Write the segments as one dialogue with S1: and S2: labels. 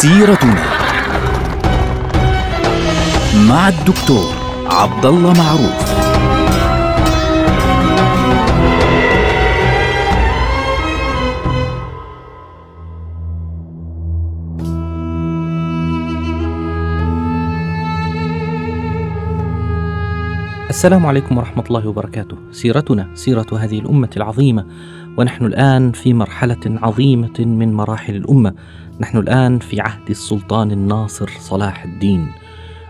S1: سيرتنا مع الدكتور عبد الله معروف
S2: السلام عليكم ورحمة الله وبركاته. سيرتنا سيرة هذه الأمة العظيمة، ونحن الآن في مرحلة عظيمة من مراحل الأمة. نحن الآن في عهد السلطان الناصر صلاح الدين.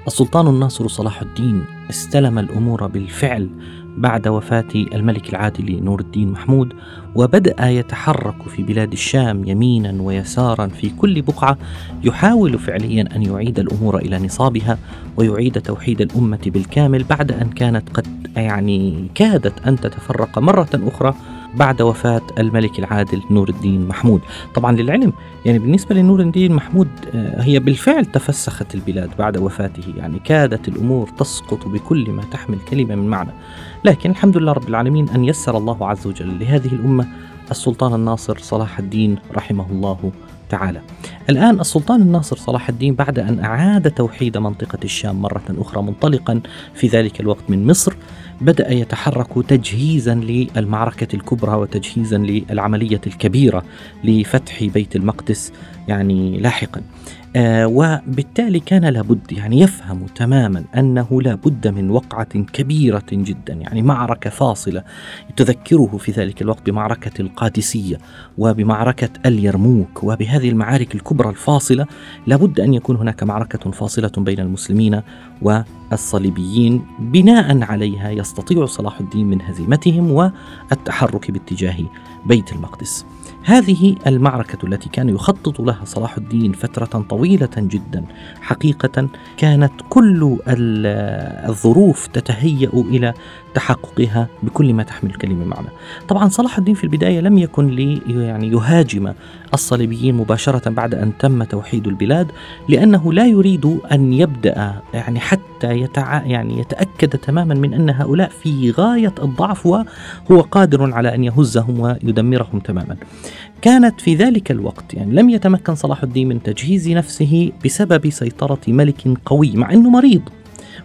S2: السلطان الناصر صلاح الدين استلم الأمور بالفعل بعد وفاة الملك العادل نور الدين محمود وبدأ يتحرك في بلاد الشام يمينا ويسارا في كل بقعة يحاول فعليا أن يعيد الأمور إلى نصابها ويعيد توحيد الأمة بالكامل بعد أن كانت قد يعني كادت أن تتفرق مرة أخرى بعد وفاة الملك العادل نور الدين محمود طبعا للعلم يعني بالنسبة لنور الدين محمود آه، هي بالفعل تفسخت البلاد بعد وفاته يعني كادت الأمور تسقط بكل ما تحمل كلمة من معنى لكن الحمد لله رب العالمين أن يسر الله عز وجل لهذه الأمة السلطان الناصر صلاح الدين رحمه الله تعالى. الآن السلطان الناصر صلاح الدين بعد أن أعاد توحيد منطقة الشام مرة أخرى منطلقا في ذلك الوقت من مصر بدأ يتحرك تجهيزا للمعركة الكبرى وتجهيزا للعملية الكبيرة لفتح بيت المقدس يعني لاحقا. آه وبالتالي كان لابد يعني يفهم تماما أنه لابد من وقعة كبيرة جدا يعني معركة فاصلة تذكره في ذلك الوقت بمعركة القادسية وبمعركة اليرموك وبهذه المعارك الكبرى الفاصلة لابد أن يكون هناك معركة فاصلة بين المسلمين والصليبيين بناء عليها يستطيع صلاح الدين من هزيمتهم والتحرك باتجاه بيت المقدس. هذه المعركة التي كان يخطط لها صلاح الدين فترة طويلة جدا. حقيقة كانت كل الظروف تتهيأ إلى تحققها بكل ما تحمل الكلمة معنى طبعا صلاح الدين في البداية لم يكن لي يعني يهاجم الصليبيين مباشرة بعد أن تم توحيد البلاد لأنه لا يريد أن يبدأ يعني حتى يتع يعني يتأكد تماما من أن هؤلاء في غاية الضعف وهو قادر على أن يهزهم ويدمرهم تماما. كانت في ذلك الوقت يعني لم يتمكن صلاح الدين من تجهيز نفسه بسبب سيطرة ملك قوي مع أنه مريض.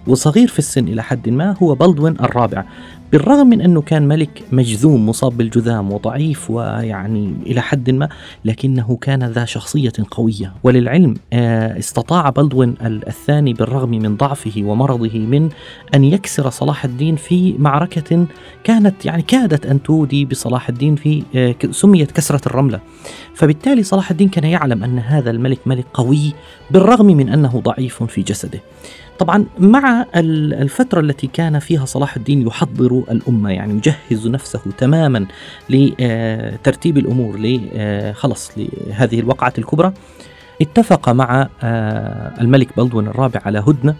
S2: وصغير في السن إلى حد ما هو بلدوين الرابع. بالرغم من أنه كان ملك مجذوم مصاب بالجذام وضعيف ويعني إلى حد ما لكنه كان ذا شخصية قوية. وللعلم آه، استطاع بلدوين الثاني بالرغم من ضعفه ومرضه من أن يكسر صلاح الدين في معركة كانت يعني كادت أن تودي بصلاح الدين في آه، سميت كسرة الرملة. فبالتالي صلاح الدين كان يعلم أن هذا الملك ملك قوي بالرغم من أنه ضعيف في جسده. طبعا مع الفترة التي كان فيها صلاح الدين يحضر الأمة يعني يجهز نفسه تماما لترتيب الأمور لخلص لهذه الوقعة الكبرى. اتفق مع آه، الملك بلدون الرابع على هدنة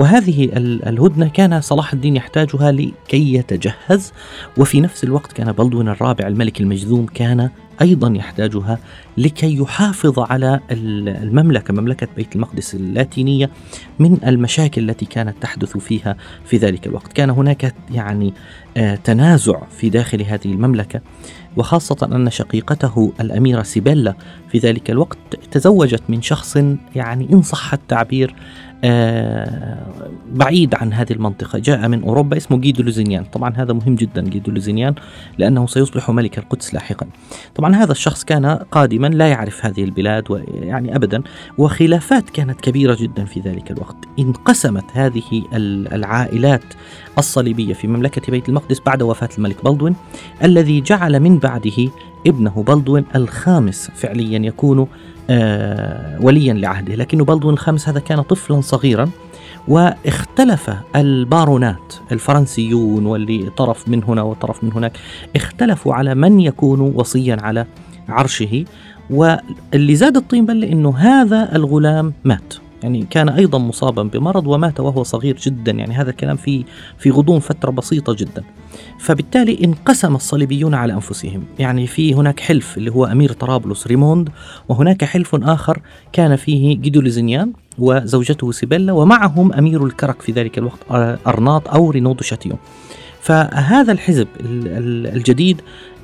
S2: وهذه الهدنة كان صلاح الدين يحتاجها لكي يتجهز وفي نفس الوقت كان بلدون الرابع الملك المجذوم كان أيضا يحتاجها لكي يحافظ على المملكة مملكة بيت المقدس اللاتينية من المشاكل التي كانت تحدث فيها في ذلك الوقت، كان هناك يعني آه، تنازع في داخل هذه المملكة وخاصة أن شقيقته الأميرة سيبيلا في ذلك الوقت تزوجت من شخص يعني إن صح التعبير بعيد عن هذه المنطقة. جاء من أوروبا اسمه جيدو لوزينيان. طبعا هذا مهم جدا جيدو لوزينيان لأنه سيصبح ملك القدس لاحقا. طبعا هذا الشخص كان قادما لا يعرف هذه البلاد يعني أبدا وخلافات كانت كبيرة جدا في ذلك الوقت. انقسمت هذه العائلات الصليبية في مملكة بيت المقدس بعد وفاة الملك بلدوين الذي جعل من بعده ابنه بلدوين الخامس فعليا يكون آه، وليا لعهده. لكن بلدون الخامس هذا كان طفلا صغيرا واختلف البارونات الفرنسيون واللي طرف من هنا وطرف من هناك اختلفوا على من يكون وصيا على عرشه. واللي زاد الطين بلة إنه هذا الغلام مات. يعني كان أيضا مصابا بمرض ومات وهو صغير جدا. يعني هذا الكلام في في غضون فترة بسيطة جدا. فبالتالي انقسم الصليبيون على أنفسهم. يعني في هناك حلف اللي هو أمير طرابلس ريموند وهناك حلف آخر كان فيه جي دو لوزينيان وزوجته سيبيلا ومعهم أمير الكرك في ذلك الوقت أرناط أو رينو دو شاتيون فهذا الحزب الجديد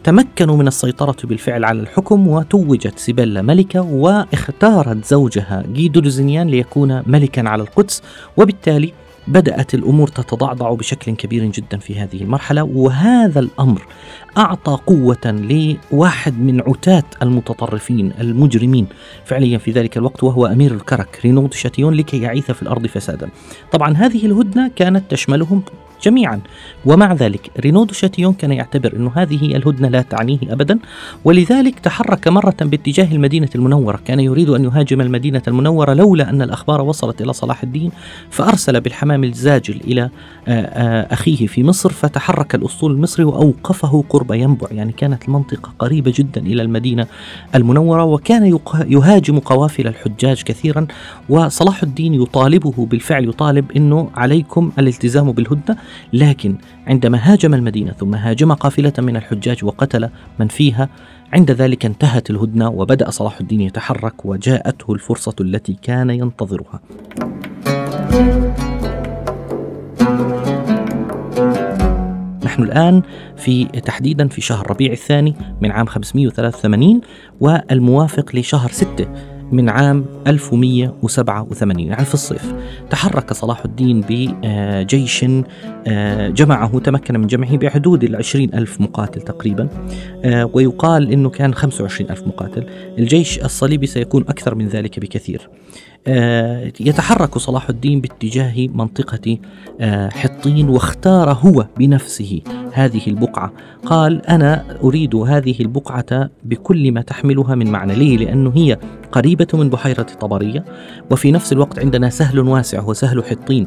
S2: تمكنوا من السيطرة بالفعل على الحكم وتوجت سيبيلا ملكة واختارت زوجها جيدو لوزينيان ليكون ملكا على القدس. وبالتالي بدأت الأمور تتضعضع بشكل كبير جدا في هذه المرحلة وهذا الأمر أعطى قوة لواحد من عتاة المتطرفين المجرمين فعليا في ذلك الوقت وهو أمير الكرك رينولد شاتيون لكي يعيث في الأرض فسادا. طبعا هذه الهدنة كانت تشملهم جميعا. ومع ذلك رينودو شاتيون كان يعتبر أن هذه الهدنة لا تعنيه أبدا. ولذلك تحرك مرة باتجاه المدينة المنورة. كان يريد أن يهاجم المدينة المنورة لولا أن الأخبار وصلت إلى صلاح الدين. فأرسل بالحمام الزاجل إلى آه، آه، أخيه في مصر. فتحرك الأسطول المصري وأوقفه قرب ينبع. يعني كانت المنطقة قريبة جدا إلى المدينة المنورة. وكان يهاجم قوافل الحجاج كثيرا. وصلاح الدين يطالبه بالفعل يطالب أنه عليكم الالتزام بالهدنة. لكن عندما هاجم المدينة ثم هاجم قافلة من الحجاج وقتل من فيها عند ذلك انتهت الهدنة وبدأ صلاح الدين يتحرك وجاءته الفرصة التي كان ينتظرها. نحن الآن في تحديدا في شهر ربيع الثاني من عام 583 والموافق لشهر 6 من عام 1187 يعني في الصيف. تحرك صلاح الدين بجيش آه، جمعه تمكن من جمعه بحدود العشرين ألف مقاتل تقريبا آه، ويقال أنه كان 25 ألف مقاتل. الجيش الصليبي سيكون أكثر من ذلك بكثير. آه، يتحرك صلاح الدين باتجاه منطقة حطين واختار هو بنفسه هذه البقعة. قال أنا أريد هذه البقعة بكل ما تحملها من معنى. ليه؟ لأنه هي قريبة من بحيرة طبرية وفي نفس الوقت عندنا سهل واسع هو سهل حطين.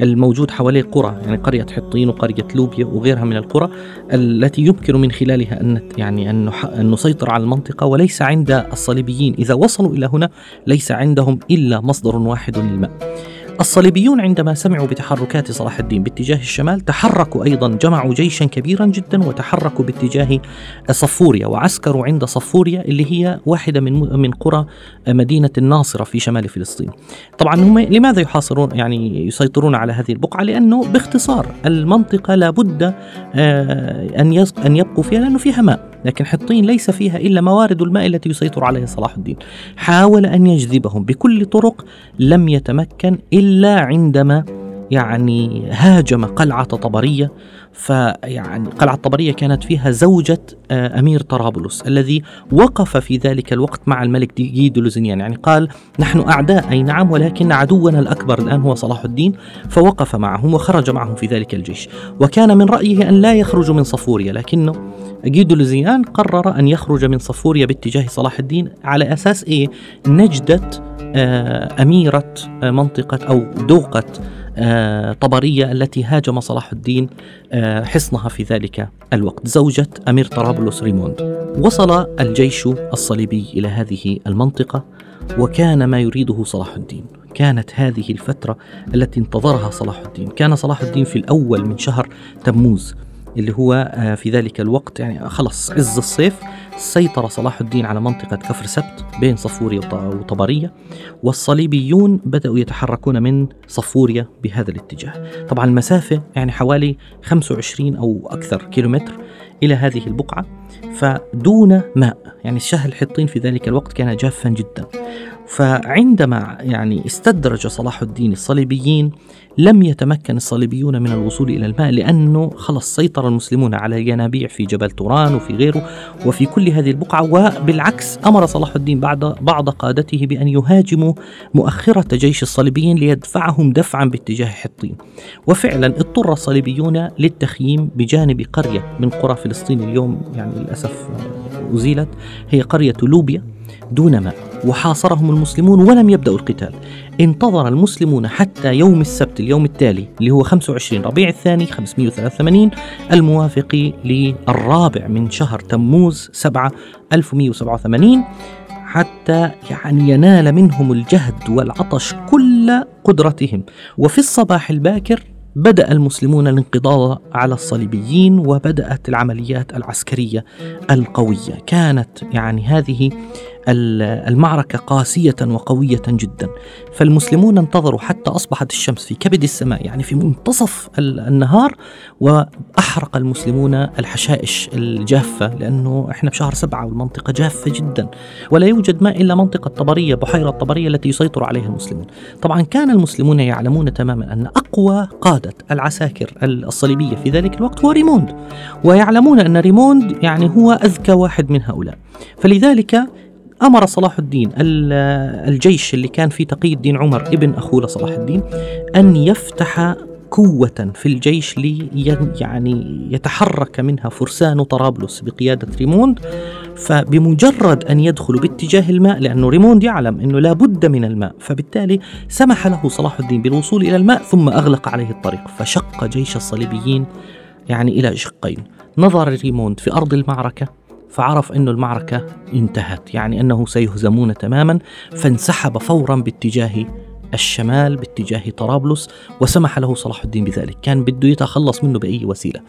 S2: الموجود حواليه قرى يعني قرية حطين وقرية لوبيا وغيرها من القرى التي يمكن من خلالها أن يعني أن نسيطر على المنطقة وليس عند الصليبيين. إذا وصلوا إلى هنا ليس عندهم إلا مصدر واحد للماء. الصليبيون عندما سمعوا بتحركات صلاح الدين باتجاه الشمال تحركوا أيضا جمعوا جيشا كبيرا جدا وتحركوا باتجاه صفوريا وعسكروا عند صفوريا اللي هي واحدة من من قرى مدينة الناصرة في شمال فلسطين. طبعا هم لماذا يحاصرون يعني يسيطرون على هذه البقعة؟ لأنه باختصار المنطقة لابد آه، أن أن يبقوا فيها لأنه فيها ماء. لكن حطين ليس فيها إلا موارد الماء التي يسيطر عليها صلاح الدين. حاول أن يجذبهم بكل طرق لم يتمكن إلا عندما يعني هاجم قلعة طبرية. فيعني قلعة طبرية كانت فيها زوجة آه، أمير طرابلس الذي وقف في ذلك الوقت مع الملك ديجيد لوزنيان. يعني قال نحن أعداء أي نعم ولكن عدونا الأكبر الآن هو صلاح الدين. فوقف معهم وخرج معهم في ذلك الجيش. وكان من رأيه أن لا يخرج من صفوريا لكنه جيدو لوزيان قرر أن يخرج من صفوريا باتجاه صلاح الدين على أساس إيه؟ نجدة آه، أميرة آه، منطقة أو دوقة آه، طبرية التي هاجم صلاح الدين حصنها في ذلك الوقت. زوجة أمير طرابلس ريموند. وصل الجيش الصليبي إلى هذه المنطقة وكان ما يريده صلاح الدين. كانت هذه الفترة التي انتظرها صلاح الدين. كان صلاح الدين في الأول من شهر تموز اللي هو آه، في ذلك الوقت يعني خلص عز الصيف سيطر صلاح الدين على منطقة كفر سبت بين صفوريا وطبرية والصليبيون بدأوا يتحركون من صفوريا بهذا الاتجاه. طبعا المسافة يعني حوالي 25 أو أكثر كيلومتر إلى هذه البقعة فدون ماء يعني الشهر الحطين في ذلك الوقت كان جافا جدا. فعندما يعني استدرج صلاح الدين الصليبيين لم يتمكن الصليبيون من الوصول إلى الماء لأنه خلص سيطر المسلمون على الينابيع في جبل توران وفي غيره وفي كل هذه البقعة وبالعكس أمر صلاح الدين بعد بعض قادته بأن يهاجموا مؤخرة جيش الصليبيين ليدفعهم دفعا باتجاه حطين. وفعلا اضطر الصليبيون للتخييم بجانب قرية من قرى فلسطين اليوم يعني للأسف أزيلت هي قرية لوبيا. دون ماء. وحاصرهم المسلمون ولم يبدأوا القتال. انتظر المسلمون حتى يوم السبت اليوم التالي اللي هو 25 ربيع الثاني 583 الموافق للرابع من شهر تموز 7 1187 حتى يعني ينال منهم الجهد والعطش كل قدرتهم. وفي الصباح الباكر بدأ المسلمون الانقضاض على الصليبيين وبدأت العمليات العسكرية القوية. كانت يعني هذه المعركة قاسية وقوية جدا. فالمسلمون انتظروا حتى أصبحت الشمس في كبد السماء يعني في منتصف النهار وأحرق المسلمون الحشائش الجافة لأنه إحنا بشهر سبعة والمنطقة جافة جدا. ولا يوجد ماء إلا منطقة طبرية بحيرة طبرية التي يسيطر عليها المسلمون. طبعا كان المسلمون يعلمون تماما أن أقوى قادة العساكر الصليبية في ذلك الوقت هو ريموند. ويعلمون أن ريموند يعني هو أذكى واحد من هؤلاء. فلذلك أمر صلاح الدين الجيش اللي كان فيه تقي الدين عمر ابن أخوه صلاح الدين أن يفتح قوة في الجيش لي يعني يتحرك منها فرسان طرابلس بقيادة ريموند. فبمجرد أن يدخلوا باتجاه الماء لأنه ريموند يعلم أنه لا بد من الماء فبالتالي سمح له صلاح الدين بالوصول إلى الماء ثم أغلق عليه الطريق فشق جيش الصليبيين يعني إلى شقين. نظر ريموند في أرض المعركة فعرف أن المعركة انتهت يعني أنه سيهزمون تماما فانسحب فورا باتجاه الشمال باتجاه طرابلس وسمح له صلاح الدين بذلك. كان بده يتخلص منه بأي وسيلة.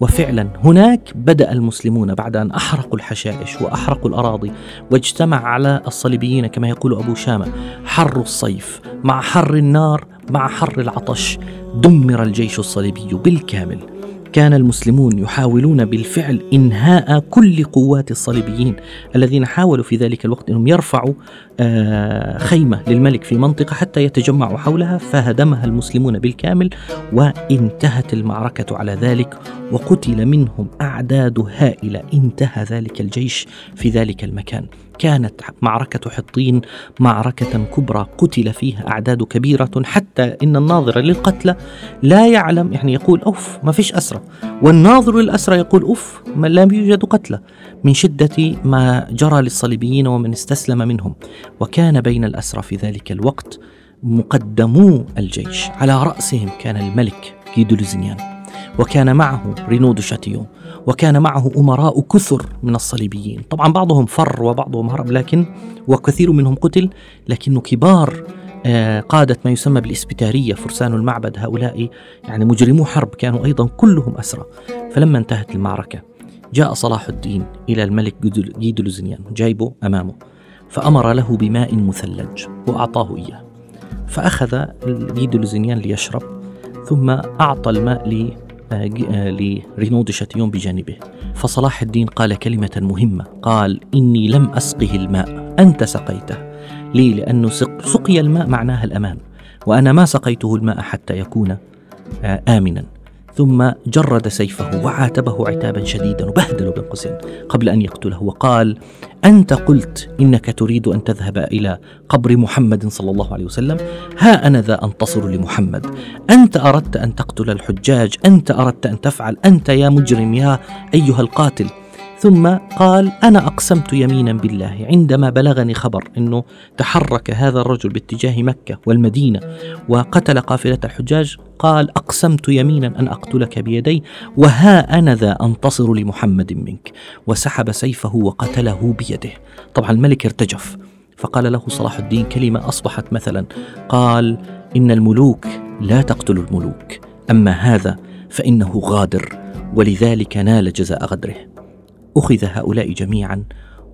S2: وفعلا هناك بدأ المسلمون بعد أن أحرقوا الحشائش وأحرقوا الأراضي واجتمع على الصليبيين كما يقول أبو شامة حر الصيف مع حر النار مع حر العطش دمر الجيش الصليبي بالكامل. كان المسلمون يحاولون بالفعل إنهاء كل قوات الصليبيين الذين حاولوا في ذلك الوقت إنهم يرفعوا آه، خيمة للملك في منطقة حتى يتجمعوا حولها فهدمها المسلمون بالكامل وانتهت المعركة على ذلك وقتل منهم أعداد هائلة. انتهى ذلك الجيش في ذلك المكان. كانت معركة حطين معركة كبرى قتل فيها أعداد كبيرة حتى إن الناظر للقتلى لا يعلم يعني يقول أوف ما فيش أسرى. والناظر للأسرى يقول أوف ما لا يوجد قتلى. من شدة ما جرى للصليبيين ومن استسلم منهم. وكان بين الأسرى في ذلك الوقت مقدمو الجيش. على رأسهم كان الملك جي دو لوزينيان وكان معه رينو دو شاتيون. وكان معه أمراء كثر من الصليبيين. طبعا بعضهم فر وبعضهم هرب لكن وكثير منهم قتل لكن كبار آه، قادة ما يسمى بالإسبتارية فرسان المعبد. هؤلاء يعني مجرمو حرب كانوا أيضا كلهم أسرى. فلما انتهت المعركة جاء صلاح الدين إلى الملك جيدلوزنيان جايبه أمامه فأمر له بماء مثلج وأعطاه إياه. فأخذ جيدلوزنيان ليشرب ثم أعطى الماء لرينو دي شاتيون بجانبه. فصلاح الدين قال كلمة مهمة. قال إني لم أسقه الماء. أنت سقيته. لي لأنه سقي الماء معناها الأمان. وأنا ما سقيته الماء حتى يكون آه، آمنا. ثم جرد سيفه وعاتبه عتابا شديدا وبهدله بين قوسين قبل أن يقتله وقال: أنت قلت إنك تريد أن تذهب إلى قبر محمد صلى الله عليه وسلم، ها أنا ذا أنتصر لمحمد، أنت أردت أن تقتل الحجاج، أنت أردت أن تفعل، أنت يا مجرم يا أيها القاتل، ثم قال أنا أقسمت يمينا بالله. عندما بلغني خبر إنه تحرك هذا الرجل باتجاه مكة والمدينة وقتل قافلة الحجاج قال أقسمت يمينا أن أقتلك بيدي وها أنا ذا أنتصر لمحمد منك. وسحب سيفه وقتله بيده. طبعا الملك ارتجف فقال له صلاح الدين كلمة أصبحت مثلا قال إن الملوك لا تقتل الملوك أما هذا فإنه غادر ولذلك نال جزاء غدره. أخذ هؤلاء جميعا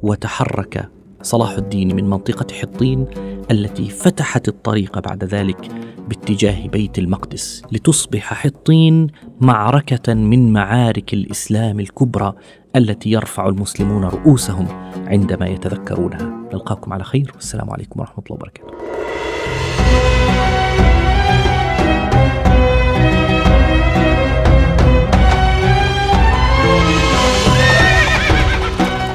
S2: وتحرك صلاح الدين من منطقة حطين التي فتحت الطريق بعد ذلك باتجاه بيت المقدس لتصبح حطين معركة من معارك الإسلام الكبرى التي يرفع المسلمون رؤوسهم عندما يتذكرونها. نلقاكم على خير والسلام عليكم ورحمة الله وبركاته.